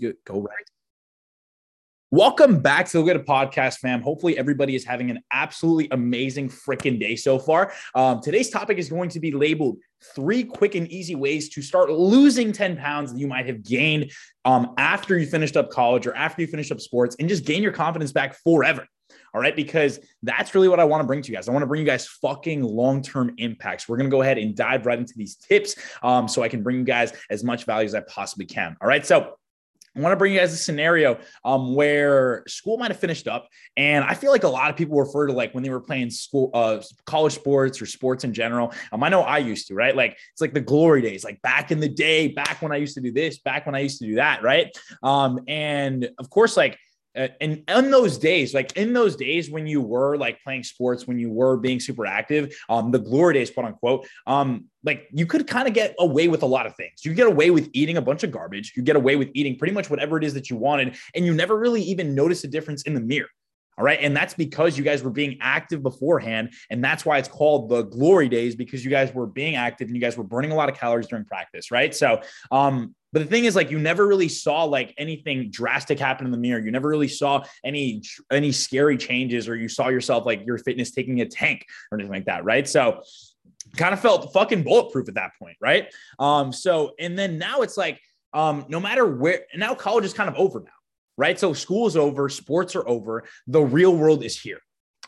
You go right. Welcome back to the Good Podcast, fam. Hopefully, everybody is having an absolutely amazing freaking day so far. Um, today's topic is going to be labeled three quick and easy ways to start losing 10 pounds that you might have gained um, after you finished up college or after you finished up sports and just gain your confidence back forever. All right. Because that's really what I want to bring to you guys. I want to bring you guys fucking long term impacts. We're going to go ahead and dive right into these tips um, so I can bring you guys as much value as I possibly can. All right. So, I want to bring you guys a scenario um, where school might have finished up, and I feel like a lot of people refer to like when they were playing school, uh, college sports or sports in general. Um, I know I used to, right? Like it's like the glory days, like back in the day, back when I used to do this, back when I used to do that, right? Um, and of course, like and in those days, like in those days when you were like playing sports, when you were being super active, um, the glory days, quote unquote, um, like you could kind of get away with a lot of things. You get away with eating a bunch of garbage. You get away with eating pretty much whatever it is that you wanted, and you never really even notice a difference in the mirror. All right. And that's because you guys were being active beforehand. And that's why it's called the glory days because you guys were being active and you guys were burning a lot of calories during practice. Right. So, um, but the thing is, like, you never really saw like anything drastic happen in the mirror. You never really saw any any scary changes, or you saw yourself like your fitness taking a tank or anything like that, right? So, kind of felt fucking bulletproof at that point, right? Um, so and then now it's like, um, no matter where now college is kind of over now, right? So school is over, sports are over, the real world is here.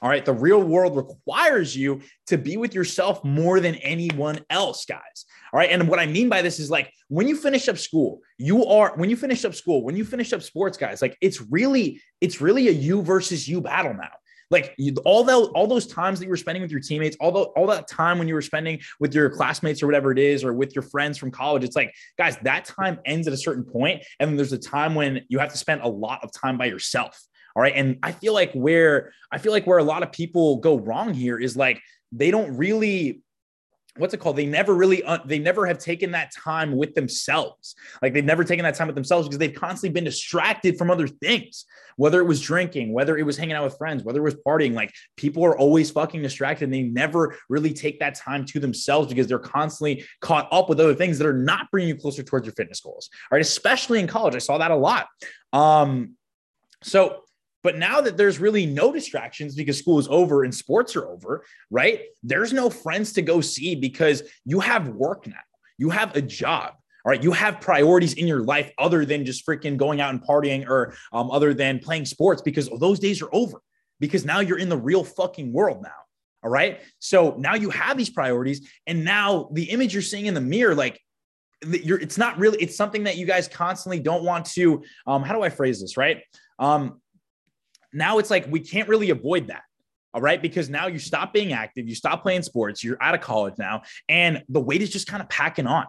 All right. The real world requires you to be with yourself more than anyone else, guys. All right. And what I mean by this is like when you finish up school, you are, when you finish up school, when you finish up sports, guys, like it's really, it's really a you versus you battle now. Like you, all that, all those times that you were spending with your teammates, all the, all that time when you were spending with your classmates or whatever it is, or with your friends from college, it's like, guys, that time ends at a certain point, and then there's a time when you have to spend a lot of time by yourself. All right. And I feel like where I feel like where a lot of people go wrong here is like they don't really what's it called? They never really uh, they never have taken that time with themselves. Like they've never taken that time with themselves because they've constantly been distracted from other things whether it was drinking whether it was hanging out with friends whether it was partying. Like people are always fucking distracted and they never really take that time to themselves because they're constantly caught up with other things that are not bringing you closer towards your fitness goals. All right. Especially in college. I saw that a lot. Um so but now that there's really no distractions because school is over and sports are over, right? There's no friends to go see because you have work now. You have a job. All right. You have priorities in your life other than just freaking going out and partying or um, other than playing sports because those days are over because now you're in the real fucking world now. All right. So now you have these priorities. And now the image you're seeing in the mirror, like, you're, it's not really, it's something that you guys constantly don't want to, um, how do I phrase this? Right. Um, now it's like we can't really avoid that. All right. Because now you stop being active, you stop playing sports, you're out of college now, and the weight is just kind of packing on.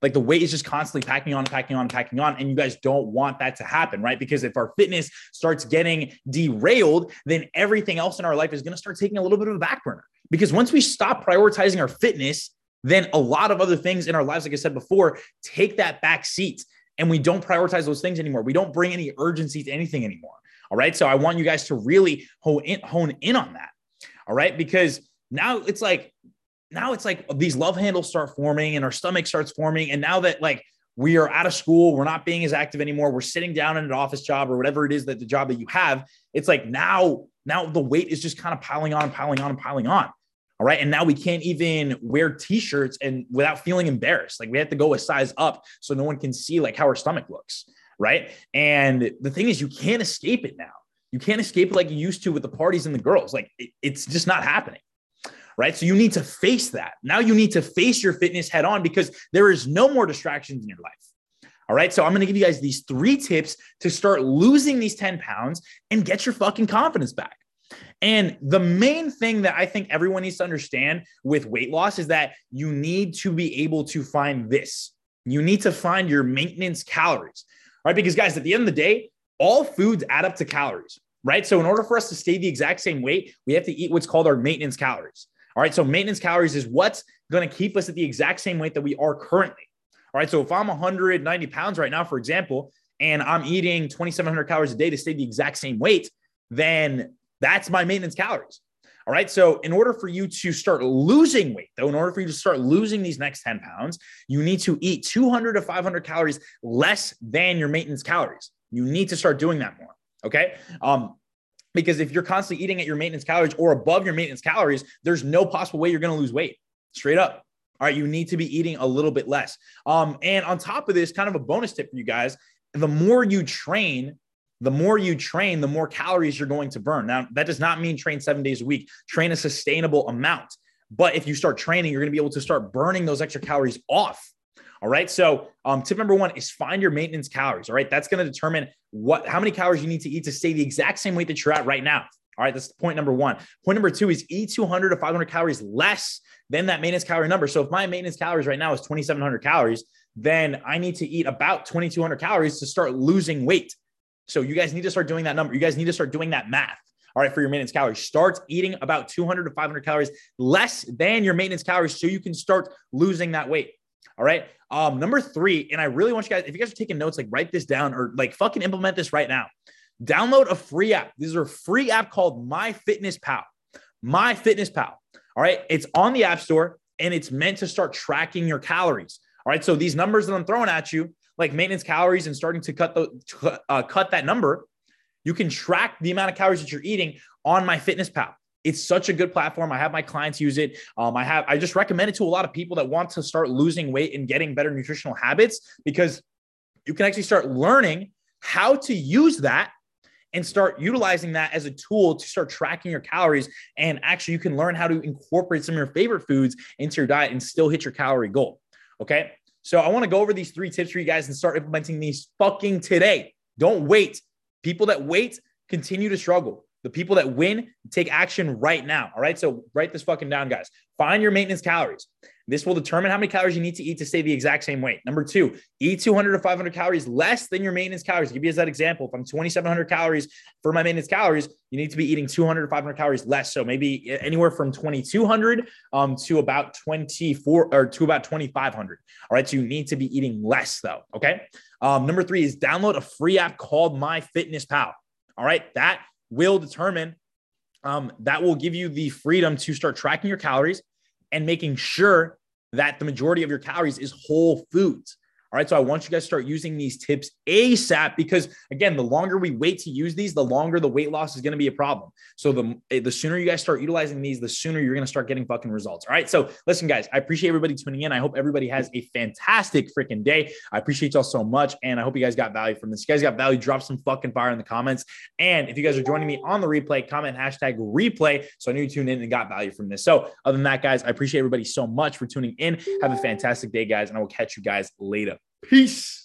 Like the weight is just constantly packing on, packing on, packing on. And you guys don't want that to happen, right? Because if our fitness starts getting derailed, then everything else in our life is going to start taking a little bit of a back burner. Because once we stop prioritizing our fitness, then a lot of other things in our lives, like I said before, take that back seat and we don't prioritize those things anymore. We don't bring any urgency to anything anymore. All right. So I want you guys to really hone in, hone in on that. All right. Because now it's like, now it's like these love handles start forming and our stomach starts forming. And now that like we are out of school, we're not being as active anymore. We're sitting down in an office job or whatever it is that the job that you have, it's like now, now the weight is just kind of piling on and piling on and piling on. All right. And now we can't even wear t-shirts and without feeling embarrassed. Like we have to go a size up so no one can see like how our stomach looks right? And the thing is, you can't escape it now. You can't escape it like you used to with the parties and the girls. Like it, it's just not happening. Right. So you need to face that. Now you need to face your fitness head on because there is no more distractions in your life. All right. So I'm going to give you guys these three tips to start losing these 10 pounds and get your fucking confidence back. And the main thing that I think everyone needs to understand with weight loss is that you need to be able to find this. You need to find your maintenance calories right? Because guys, at the end of the day, all foods add up to calories, right? So in order for us to stay the exact same weight, we have to eat what's called our maintenance calories. All right. So maintenance calories is what's going to keep us at the exact same weight that we are currently. All right. So if I'm 190 pounds right now, for example, and I'm eating 2,700 calories a day to stay the exact same weight, then that's my maintenance calories. All right. So, in order for you to start losing weight, though, in order for you to start losing these next 10 pounds, you need to eat 200 to 500 calories less than your maintenance calories. You need to start doing that more. Okay. Um, because if you're constantly eating at your maintenance calories or above your maintenance calories, there's no possible way you're going to lose weight. Straight up. All right. You need to be eating a little bit less. Um, and on top of this, kind of a bonus tip for you guys the more you train, the more you train, the more calories you're going to burn. Now, that does not mean train seven days a week, train a sustainable amount. But if you start training, you're going to be able to start burning those extra calories off. All right. So, um, tip number one is find your maintenance calories. All right. That's going to determine what, how many calories you need to eat to stay the exact same weight that you're at right now. All right. That's point number one. Point number two is eat 200 to 500 calories less than that maintenance calorie number. So, if my maintenance calories right now is 2,700 calories, then I need to eat about 2,200 calories to start losing weight. So you guys need to start doing that number. You guys need to start doing that math. All right, for your maintenance calories, start eating about 200 to 500 calories less than your maintenance calories so you can start losing that weight. All right. Um, number three, and I really want you guys, if you guys are taking notes, like write this down or like fucking implement this right now. Download a free app. These are a free app called My Fitness Pal. My Fitness Pal. All right. It's on the App Store and it's meant to start tracking your calories. All right. So these numbers that I'm throwing at you, like maintenance calories and starting to cut the uh, cut that number, you can track the amount of calories that you're eating on my Fitness Pal. It's such a good platform. I have my clients use it. Um, I have I just recommend it to a lot of people that want to start losing weight and getting better nutritional habits because you can actually start learning how to use that and start utilizing that as a tool to start tracking your calories. And actually, you can learn how to incorporate some of your favorite foods into your diet and still hit your calorie goal. Okay. So I want to go over these three tips for you guys and start implementing these fucking today. Don't wait. People that wait continue to struggle. The people that win take action right now. All right. So write this fucking down, guys. Find your maintenance calories. This will determine how many calories you need to eat to stay the exact same weight. Number two, eat 200 to 500 calories less than your maintenance calories. I'll give you as that example. If I'm 2,700 calories for my maintenance calories, you need to be eating 200 to 500 calories less. So maybe anywhere from 2,200 um, to about 24 or to about 2,500. All right. So you need to be eating less though. Okay. Um, number three is download a free app called My Fitness Pal. All right. That will determine um, that will give you the freedom to start tracking your calories and making sure that the majority of your calories is whole foods. All right. So I want you guys to start using these tips ASAP because again, the longer we wait to use these, the longer the weight loss is going to be a problem. So the, eh, the sooner you guys start utilizing these, the sooner you're going to start getting fucking results. All right. So listen, guys, I appreciate everybody tuning in. I hope everybody has a fantastic freaking day. I appreciate y'all so much. And I hope you guys got value from this. If you guys got value, drop some fucking fire in the comments. And if you guys are joining me on the replay, comment hashtag replay. So I knew you tuned in and got value from this. So other than that, guys, I appreciate everybody so much for tuning in. Have a fantastic day, guys. And I will catch you guys later. Peace.